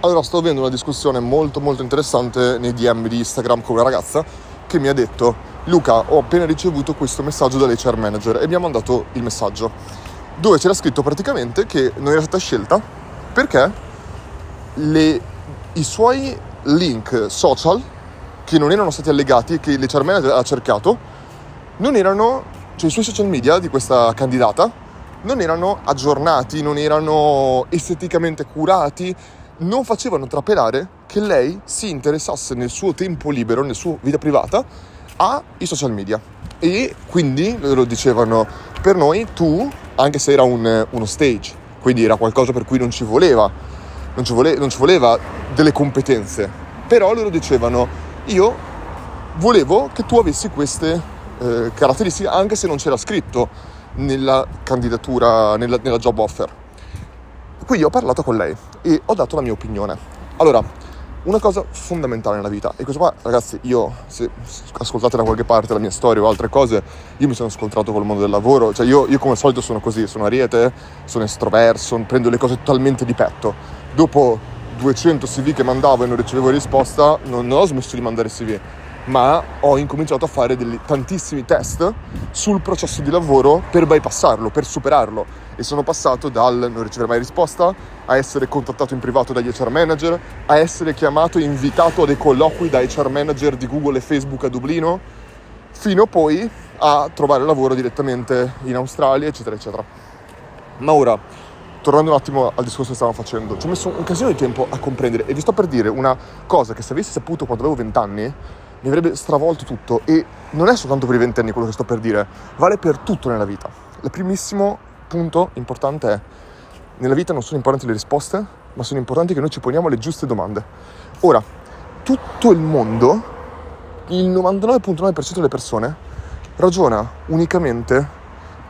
Allora, sto avendo una discussione molto molto interessante nei DM di Instagram con una ragazza che mi ha detto Luca, ho appena ricevuto questo messaggio dall'HR manager e mi ha mandato il messaggio dove c'era scritto praticamente che non era stata scelta perché le, i suoi link social che non erano stati allegati e che l'HR manager ha cercato non erano, cioè i suoi social media di questa candidata non erano aggiornati, non erano esteticamente curati non facevano trapelare che lei si interessasse nel suo tempo libero, nella sua vita privata, ai social media. E quindi loro dicevano, per noi tu, anche se era un, uno stage, quindi era qualcosa per cui non ci voleva, non ci, vole, non ci voleva delle competenze, però loro dicevano, io volevo che tu avessi queste eh, caratteristiche anche se non c'era scritto nella candidatura, nella, nella job offer. Quindi ho parlato con lei e ho dato la mia opinione. Allora, una cosa fondamentale nella vita, e questo qua, ragazzi, io, se ascoltate da qualche parte la mia storia o altre cose, io mi sono scontrato col mondo del lavoro, cioè io, io come al solito sono così, sono ariete, sono estroverso, prendo le cose totalmente di petto. Dopo 200 CV che mandavo e non ricevevo risposta, non, non ho smesso di mandare CV ma ho incominciato a fare degli, tantissimi test sul processo di lavoro per bypassarlo, per superarlo e sono passato dal non ricevere mai risposta a essere contattato in privato dagli HR manager, a essere chiamato e invitato a dei colloqui dai HR manager di Google e Facebook a Dublino, fino poi a trovare lavoro direttamente in Australia, eccetera, eccetera. Ma ora, tornando un attimo al discorso che stavamo facendo, ci ho messo un casino di tempo a comprendere e vi sto per dire una cosa che se avessi saputo quando avevo 20 anni mi avrebbe stravolto tutto e non è soltanto per i ventenni quello che sto per dire, vale per tutto nella vita. Il primissimo punto importante è, nella vita non sono importanti le risposte, ma sono importanti che noi ci poniamo le giuste domande. Ora, tutto il mondo, il 99.9% delle persone, ragiona unicamente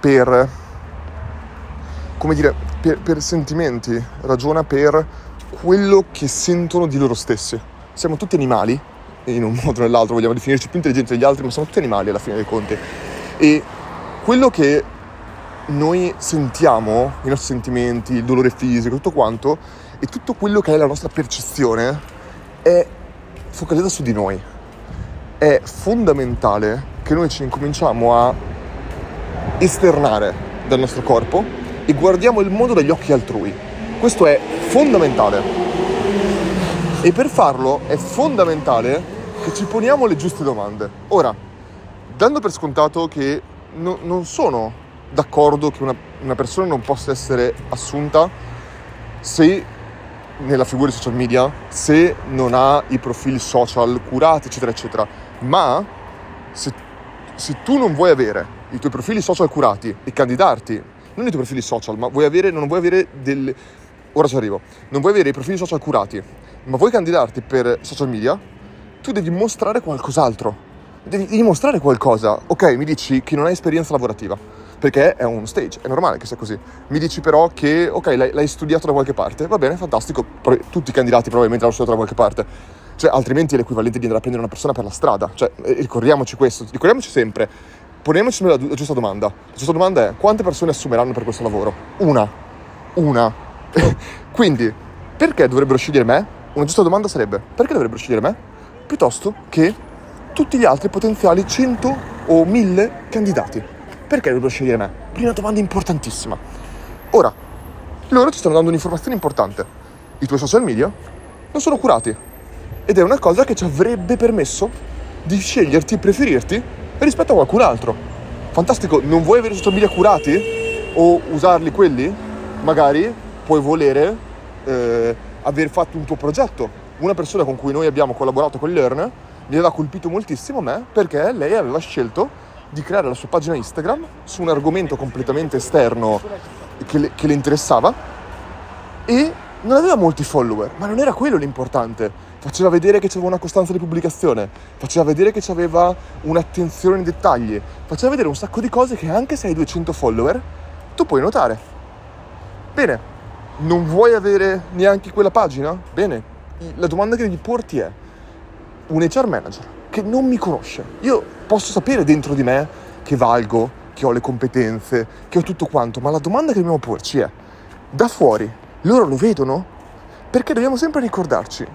per, come dire, per, per sentimenti, ragiona per quello che sentono di loro stessi. Siamo tutti animali in un modo o nell'altro vogliamo definirci più intelligenti degli altri, ma siamo tutti animali alla fine dei conti. E quello che noi sentiamo, i nostri sentimenti, il dolore fisico, tutto quanto, e tutto quello che è la nostra percezione è focalizzato su di noi. È fondamentale che noi ci incominciamo a esternare dal nostro corpo e guardiamo il mondo dagli occhi altrui. Questo è fondamentale. E per farlo è fondamentale che ci poniamo le giuste domande. Ora, dando per scontato che no, non sono d'accordo che una, una, persona non possa essere assunta se nella figura di social media, se non ha i profili social curati, eccetera, eccetera, ma se, se tu non vuoi avere i tuoi profili social curati e candidarti, non i tuoi profili social, ma vuoi avere, non vuoi avere delle... Ora ci arrivo. Non vuoi avere i profili social curati, ma vuoi candidarti per social media, tu devi mostrare qualcos'altro. Devi dimostrare qualcosa. Ok, mi dici che non hai esperienza lavorativa, perché è un stage, è normale che sia così. Mi dici però che, ok, l'hai, l'hai studiato da qualche parte, va bene, fantastico, tutti i candidati probabilmente l'hanno studiato da qualche parte. Cioè, altrimenti è l'equivalente di andare a prendere una persona per la strada. Cioè, eh, ricordiamoci questo, ricordiamoci sempre, poniamoci la, la giusta domanda. La giusta domanda è, quante persone assumeranno per questo lavoro? Una. Una. Quindi, perché dovrebbero scegliere me? Una giusta domanda sarebbe, perché dovrebbero scegliere me? Piuttosto che tutti gli altri potenziali 100 o 1000 candidati. Perché dovrebbero scegliere me? Prima domanda importantissima. Ora, loro ci stanno dando un'informazione importante. I tuoi social media non sono curati. Ed è una cosa che ci avrebbe permesso di sceglierti e preferirti rispetto a qualcun altro. Fantastico, non vuoi avere i social media curati o usarli quelli? Magari puoi volere eh, aver fatto un tuo progetto una persona con cui noi abbiamo collaborato con Learn mi aveva colpito moltissimo me perché lei aveva scelto di creare la sua pagina Instagram su un argomento completamente esterno che le, che le interessava e non aveva molti follower, ma non era quello l'importante. Faceva vedere che c'aveva una costanza di pubblicazione, faceva vedere che aveva un'attenzione ai dettagli, faceva vedere un sacco di cose che anche se hai 200 follower tu puoi notare. Bene, non vuoi avere neanche quella pagina? Bene, la domanda che devi porti è un HR manager che non mi conosce. Io posso sapere dentro di me che valgo, che ho le competenze, che ho tutto quanto, ma la domanda che dobbiamo porci è da fuori loro lo vedono? Perché dobbiamo sempre ricordarci,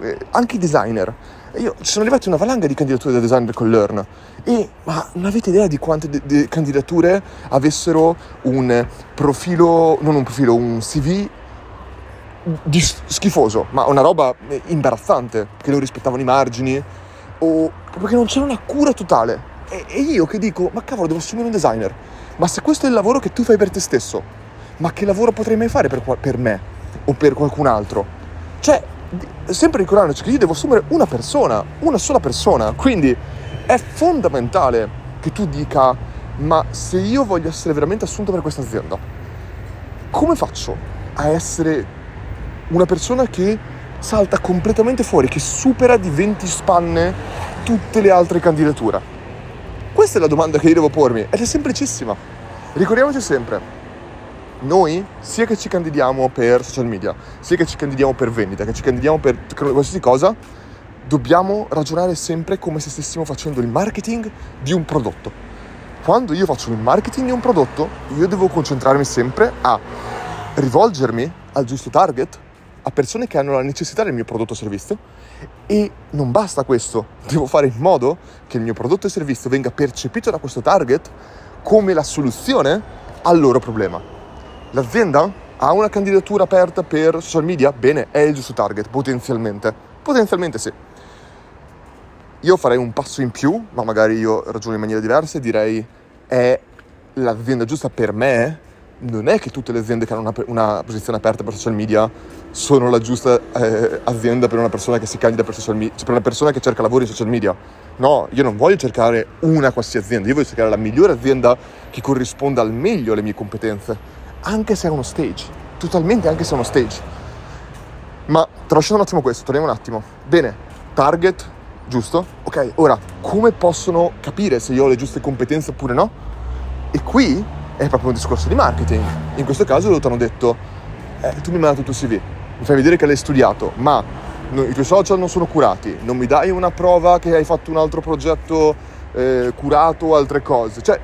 eh, anche i designer, io, ci sono arrivati una valanga di candidature da designer con Learn e ma non avete idea di quante de- de candidature avessero un profilo, non un profilo, un CV di schifoso, ma una roba imbarazzante, che non rispettavano i margini o che non c'era una cura totale. E, e io che dico, ma cavolo, devo assumere un designer. Ma se questo è il lavoro che tu fai per te stesso, ma che lavoro potrei mai fare per, per me o per qualcun altro? Cioè, sempre ricordandoci che io devo assumere una persona, una sola persona. Quindi è fondamentale che tu dica, ma se io voglio essere veramente assunto per questa azienda, come faccio a essere una persona che salta completamente fuori, che supera di 20 spanne tutte le altre candidature? Questa è la domanda che io devo pormi ed è semplicissima. Ricordiamoci sempre, noi sia che ci candidiamo per social media, sia che ci candidiamo per vendita, che ci candidiamo per qualsiasi cosa, dobbiamo ragionare sempre come se stessimo facendo il marketing di un prodotto. Quando io faccio il marketing di un prodotto, io devo concentrarmi sempre a rivolgermi al giusto target, a persone che hanno la necessità del mio prodotto o servizio e non basta questo, devo fare in modo che il mio prodotto e servizio venga percepito da questo target come la soluzione al loro problema. L'azienda ha una candidatura aperta per social media? Bene, è il giusto target, potenzialmente. Potenzialmente sì. Io farei un passo in più, ma magari io ragiono in maniera diversa e direi è l'azienda giusta per me? Non è che tutte le aziende che hanno una, una posizione aperta per social media sono la giusta eh, azienda per una persona che si candida per social media, cioè per una persona che cerca lavoro in social media. No, io non voglio cercare una qualsiasi azienda, io voglio cercare la migliore azienda che corrisponda al meglio alle mie competenze, anche se è uno stage, totalmente anche se è uno stage. Ma tralasciando un attimo questo, torniamo un attimo. Bene, target, giusto? Ok, ora, come possono capire se io ho le giuste competenze oppure no? E qui è proprio un discorso di marketing. In questo caso loro ti hanno detto, eh, tu mi mandato il tuo CV, mi fai vedere che l'hai studiato, ma no, i tuoi social non sono curati, non mi dai una prova che hai fatto un altro progetto eh, curato o altre cose. Cioè,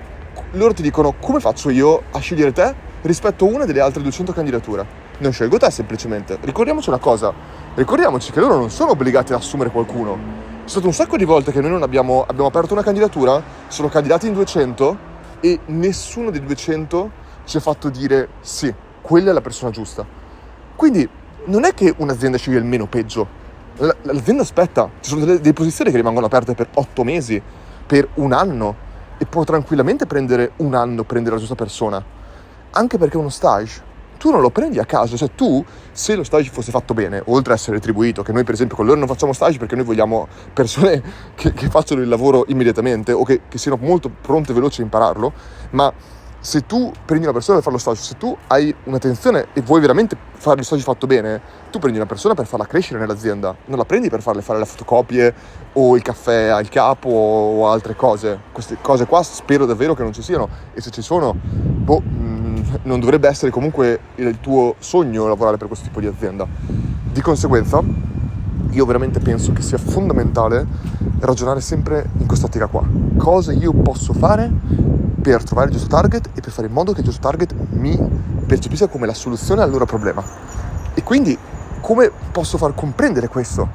loro ti dicono come faccio io a scegliere te rispetto a una delle altre 200 candidature. Non scelgo te semplicemente. Ricordiamoci una cosa, ricordiamoci che loro non sono obbligati ad assumere qualcuno. C'è stato un sacco di volte che noi non abbiamo, abbiamo aperto una candidatura, sono candidati in 200 e nessuno dei 200 ci ha fatto dire sì, quella è la persona giusta. Quindi non è che un'azienda sceglie il meno peggio, l'azienda aspetta, ci sono delle, delle posizioni che rimangono aperte per otto mesi, per un anno e può tranquillamente prendere un anno, prendere la giusta persona, anche perché uno stage. Tu non lo prendi a caso, cioè tu, se lo stage fosse fatto bene, oltre a essere retribuito, che noi per esempio con loro non facciamo stage perché noi vogliamo persone che, che facciano il lavoro immediatamente o che, che siano molto pronte e veloci a impararlo, ma se tu prendi una persona per fare lo stage, se tu hai un'attenzione e vuoi veramente fare lo stage fatto bene, tu prendi una persona per farla crescere nell'azienda, non la prendi per farle fare le fotocopie o il caffè al capo o altre cose. Queste cose qua spero davvero che non ci siano e se ci sono, boh, non dovrebbe essere comunque il tuo sogno lavorare per questo tipo di azienda. Di conseguenza, io veramente penso che sia fondamentale ragionare sempre in quest'ottica qua. Cosa io posso fare per trovare il giusto target e per fare in modo che il giusto target mi percepisca come la soluzione al loro problema. E quindi come posso far comprendere questo?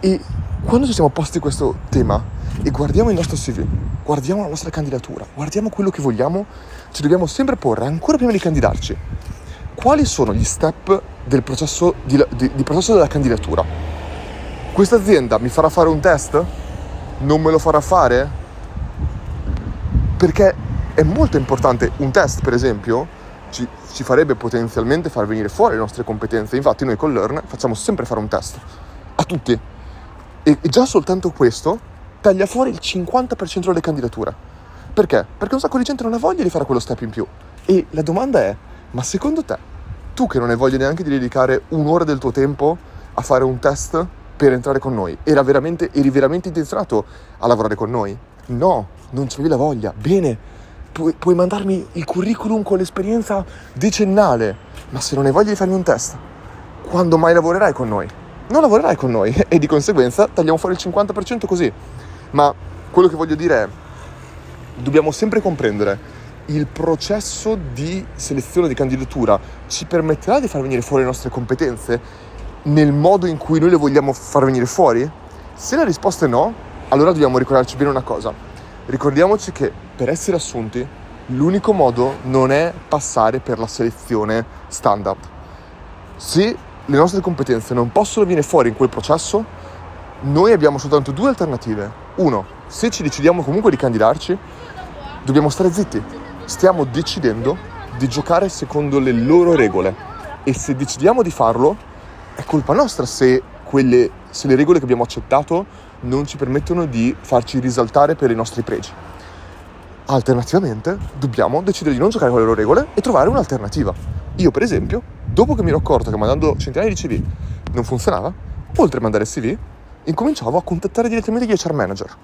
E quando ci siamo posti questo tema e guardiamo il nostro CV, guardiamo la nostra candidatura, guardiamo quello che vogliamo, ci dobbiamo sempre porre, ancora prima di candidarci, quali sono gli step del processo, di, di, di processo della candidatura. Questa azienda mi farà fare un test? Non me lo farà fare? perché è molto importante. Un test, per esempio, ci, ci, farebbe potenzialmente far venire fuori le nostre competenze. Infatti, noi con Learn facciamo sempre fare un test a tutti. E, e già soltanto questo taglia fuori il 50% delle candidature. Perché? Perché un sacco di gente non ha voglia di fare quello step in più. E la domanda è: ma secondo te, tu che non hai voglia neanche di dedicare un'ora del tuo tempo a fare un test per entrare con noi, era veramente, eri veramente intenzionato a lavorare con noi? No, non c'avevi la voglia. Bene, pu- puoi mandarmi il curriculum con l'esperienza decennale, ma se non hai voglia di farmi un test, quando mai lavorerai con noi? Non lavorerai con noi e di conseguenza tagliamo fuori il 50% così. Ma quello che voglio dire è, dobbiamo sempre comprendere il processo di selezione di candidatura ci permetterà di far venire fuori le nostre competenze nel modo in cui noi le vogliamo far venire fuori? Se la risposta è no, allora dobbiamo ricordarci bene una cosa. Ricordiamoci che per essere assunti l'unico modo non è passare per la selezione standard. Se le nostre competenze non possono venire fuori in quel processo, noi abbiamo soltanto due alternative. Uno, se ci decidiamo comunque di candidarci, dobbiamo stare zitti. Stiamo decidendo di giocare secondo le loro regole e se decidiamo di farlo, è colpa nostra se, quelle, se le regole che abbiamo accettato non ci permettono di farci risaltare per i nostri pregi. Alternativamente, dobbiamo decidere di non giocare con le loro regole e trovare un'alternativa. Io, per esempio, dopo che mi ero accorto che mandando centinaia di CV non funzionava, oltre a mandare CV, incominciavo a contattare direttamente gli HR manager.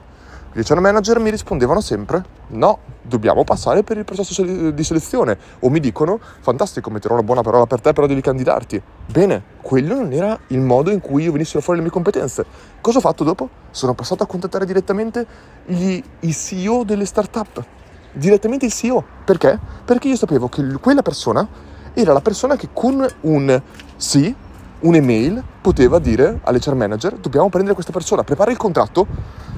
Gli HR manager mi rispondevano sempre: no, dobbiamo passare per il processo di selezione. O mi dicono: fantastico, metterò una buona parola per te, però devi candidarti. Bene, quello non era il modo in cui io venissero fuori le mie competenze. Cosa ho fatto dopo? Sono passato a contattare direttamente gli, i CEO delle start-up direttamente il CEO. Perché? Perché io sapevo che quella persona era la persona che con un sì, un'email, poteva dire all'HR manager dobbiamo prendere questa persona, prepara il contratto,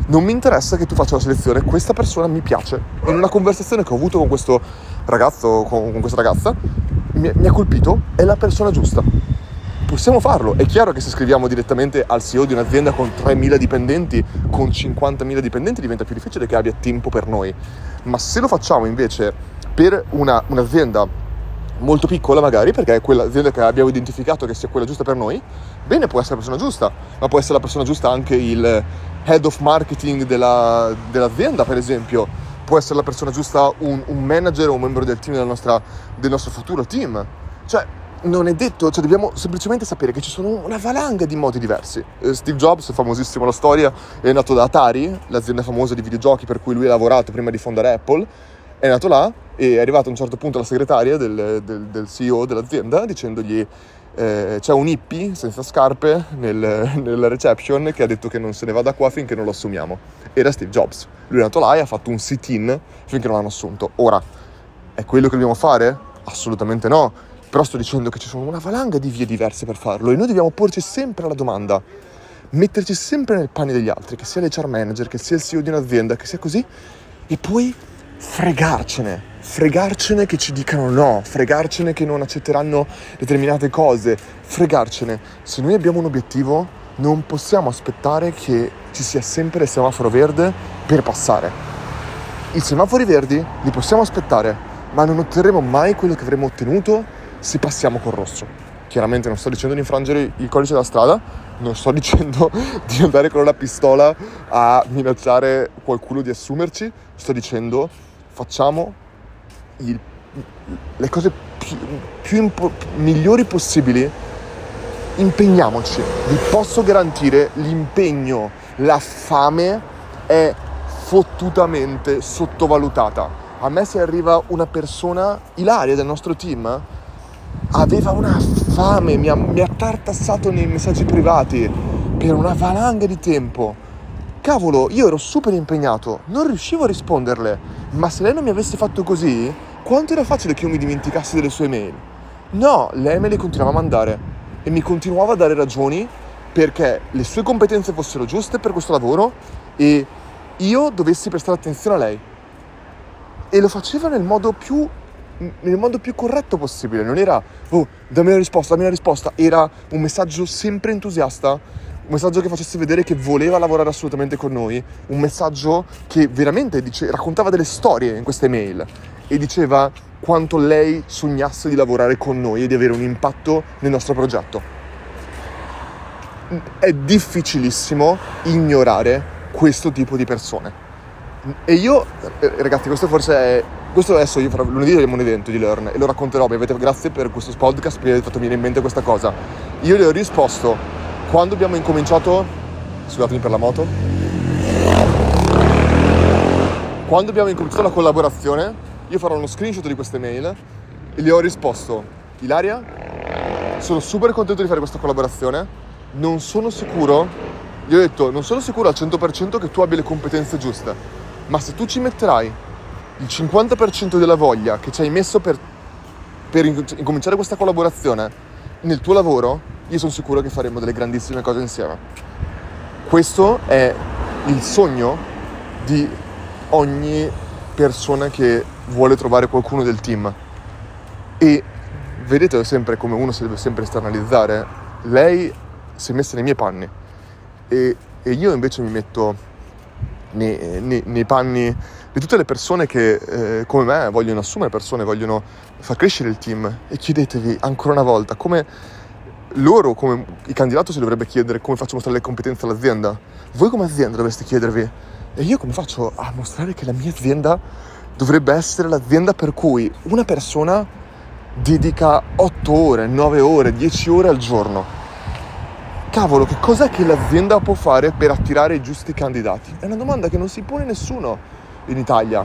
non mi interessa che tu faccia la selezione, questa persona mi piace. In una conversazione che ho avuto con questo ragazzo, con, con questa ragazza, mi, mi ha colpito, è la persona giusta possiamo farlo. È chiaro che se scriviamo direttamente al CEO di un'azienda con 3.000 dipendenti, con 50.000 dipendenti, diventa più difficile che abbia tempo per noi. Ma se lo facciamo invece per una, un'azienda molto piccola magari, perché è quell'azienda che abbiamo identificato che sia quella giusta per noi, bene, può essere la persona giusta, ma può essere la persona giusta anche il head of marketing della, dell'azienda, per esempio. Può essere la persona giusta un, un manager o un membro del team nostra, del nostro futuro team. Cioè, non è detto, cioè dobbiamo semplicemente sapere che ci sono una valanga di modi diversi. Eh, Steve Jobs, famosissimo la storia, è nato da Atari, l'azienda famosa di videogiochi per cui lui ha lavorato prima di fondare Apple, è nato là e è arrivato a un certo punto la segretaria del, del, del CEO dell'azienda dicendogli eh, c'è un hippie senza scarpe nel, nella reception che ha detto che non se ne va da qua finché non lo assumiamo. Era Steve Jobs. Lui è nato là e ha fatto un sit-in finché non l'hanno assunto. Ora, è quello che dobbiamo fare? Assolutamente no però sto dicendo che ci sono una valanga di vie diverse per farlo e noi dobbiamo porci sempre la domanda, metterci sempre nel pane degli altri, che sia l'HR manager, che sia il CEO di un'azienda, che sia così, e poi fregarcene, fregarcene che ci dicano no, fregarcene che non accetteranno determinate cose, fregarcene. Se noi abbiamo un obiettivo, non possiamo aspettare che ci sia sempre il semaforo verde per passare. I semafori verdi li possiamo aspettare, ma non otterremo mai quello che avremmo ottenuto se passiamo col rosso. Chiaramente non sto dicendo di infrangere il codice della strada, non sto dicendo di andare con la pistola a minacciare qualcuno di assumerci, sto dicendo facciamo il, le cose più, più impo- migliori possibili, impegniamoci. Vi posso garantire l'impegno, la fame è fottutamente sottovalutata. A me se arriva una persona, Ilaria del nostro team, aveva una fame, mi ha, mi ha tartassato nei messaggi privati per una valanga di tempo. Cavolo, io ero super impegnato, non riuscivo a risponderle, ma se lei non mi avesse fatto così, quanto era facile che io mi dimenticassi delle sue mail? No, lei me le continuava a mandare e mi continuava a dare ragioni perché le sue competenze fossero giuste per questo lavoro e io dovessi prestare attenzione a lei. E lo faceva nel modo più nel modo più corretto possibile. Non era, oh, dammi la risposta, dammi la risposta. Era un messaggio sempre entusiasta, un messaggio che facesse vedere che voleva lavorare assolutamente con noi, un messaggio che veramente dice, raccontava delle storie in queste mail e diceva quanto lei sognasse di lavorare con noi e di avere un impatto nel nostro progetto. È difficilissimo ignorare questo tipo di persone. E io, eh, ragazzi, questo forse è questo adesso io farò lunedì abbiamo un evento di Learn e lo racconterò, grazie per questo podcast perché avete fatto venire in mente questa cosa. Io le ho risposto quando abbiamo incominciato, scusatemi per la moto, quando abbiamo incominciato la collaborazione, io farò uno screenshot di queste mail e le ho risposto, Ilaria, sono super contento di fare questa collaborazione, non sono sicuro, gli ho detto, non sono sicuro al 100% che tu abbia le competenze giuste, ma se tu ci metterai il 50% della voglia che ci hai messo per, per incominciare questa collaborazione nel tuo lavoro, io sono sicuro che faremo delle grandissime cose insieme. Questo è il sogno di ogni persona che vuole trovare qualcuno del team. E vedete sempre come uno si deve sempre esternalizzare. Lei si è messa nei miei panni e, e io invece mi metto nei, nei, nei, panni di tutte le persone che eh, come me vogliono assumere persone, vogliono far crescere il team e chiedetevi ancora una volta come loro, come i candidati si dovrebbe chiedere come faccio a mostrare le competenze all'azienda. Voi come azienda dovreste chiedervi e io come faccio a mostrare che la mia azienda dovrebbe essere l'azienda per cui una persona dedica 8 ore, 9 ore, 10 ore al giorno cavolo, che cos'è che l'azienda può fare per attirare i giusti candidati? È una domanda che non si pone nessuno in Italia.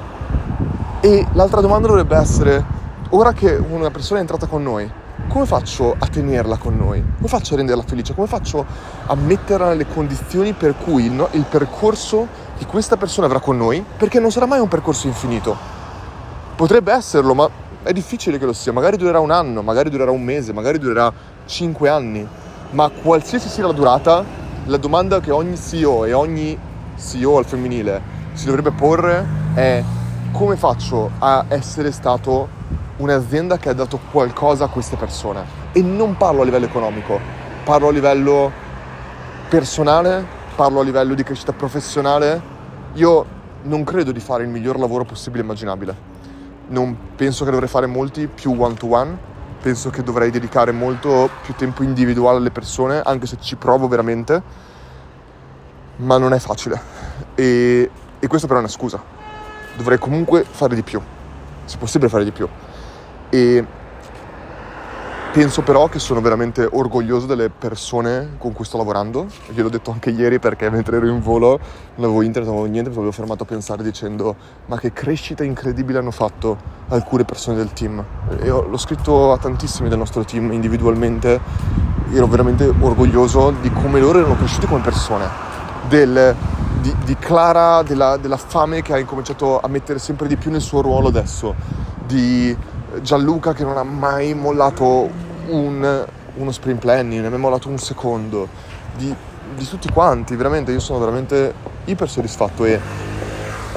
E l'altra domanda dovrebbe essere, ora che una persona è entrata con noi, come faccio a tenerla con noi? Come faccio a renderla felice? Come faccio a metterla nelle condizioni per cui il, no, il percorso che questa persona avrà con noi, perché non sarà mai un percorso infinito. Potrebbe esserlo, ma è difficile che lo sia. Magari durerà un anno, magari durerà un mese, magari durerà cinque anni ma qualsiasi sia la durata, la domanda che ogni CEO e ogni CEO al femminile si dovrebbe porre è come faccio a essere stato un'azienda che ha dato qualcosa a queste persone? E non parlo a livello economico, parlo a livello personale, parlo a livello di crescita professionale. Io non credo di fare il miglior lavoro possibile immaginabile. Non penso che dovrei fare molti più one to one, penso che dovrei dedicare molto più tempo individuale alle persone, anche se ci provo veramente, ma non è facile. E, e questo però è una scusa. Dovrei comunque fare di più, se possibile fare di più. E Penso però che sono veramente orgoglioso delle persone con cui sto lavorando. Gliel'ho detto anche ieri perché mentre ero in volo non avevo internet, non avevo niente, mi avevo fermato a pensare dicendo ma che crescita incredibile hanno fatto alcune persone del team. E l'ho scritto a tantissimi del nostro team individualmente. Ero veramente orgoglioso di come loro erano cresciuti come persone. Del, di, di, Clara, della, della fame che ha incominciato a mettere sempre di più nel suo ruolo adesso. Di Gianluca che non ha mai mollato un, uno sprint planning, non ha mollato un secondo, di, di tutti quanti, veramente io sono veramente iper soddisfatto e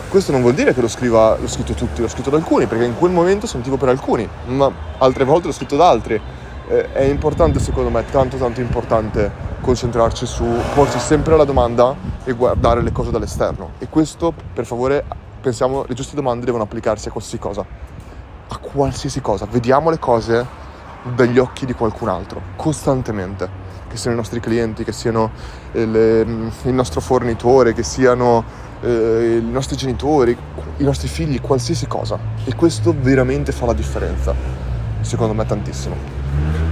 questo non vuol dire che lo scriva, l'ho scritto tutti, l'ho scritto da alcuni, perché in quel momento sentivo per alcuni, ma altre volte l'ho scritto da altri. Eh, è importante secondo me, tanto tanto importante concentrarci su porsi sempre la domanda e guardare le cose dall'esterno. E questo, per favore, pensiamo, le giuste domande devono applicarsi a qualsiasi cosa a qualsiasi cosa, vediamo le cose dagli occhi di qualcun altro, costantemente, che siano i nostri clienti, che siano eh, le, il nostro fornitore, che siano eh, i nostri genitori, i nostri figli, qualsiasi cosa. E questo veramente fa la differenza, secondo me tantissimo.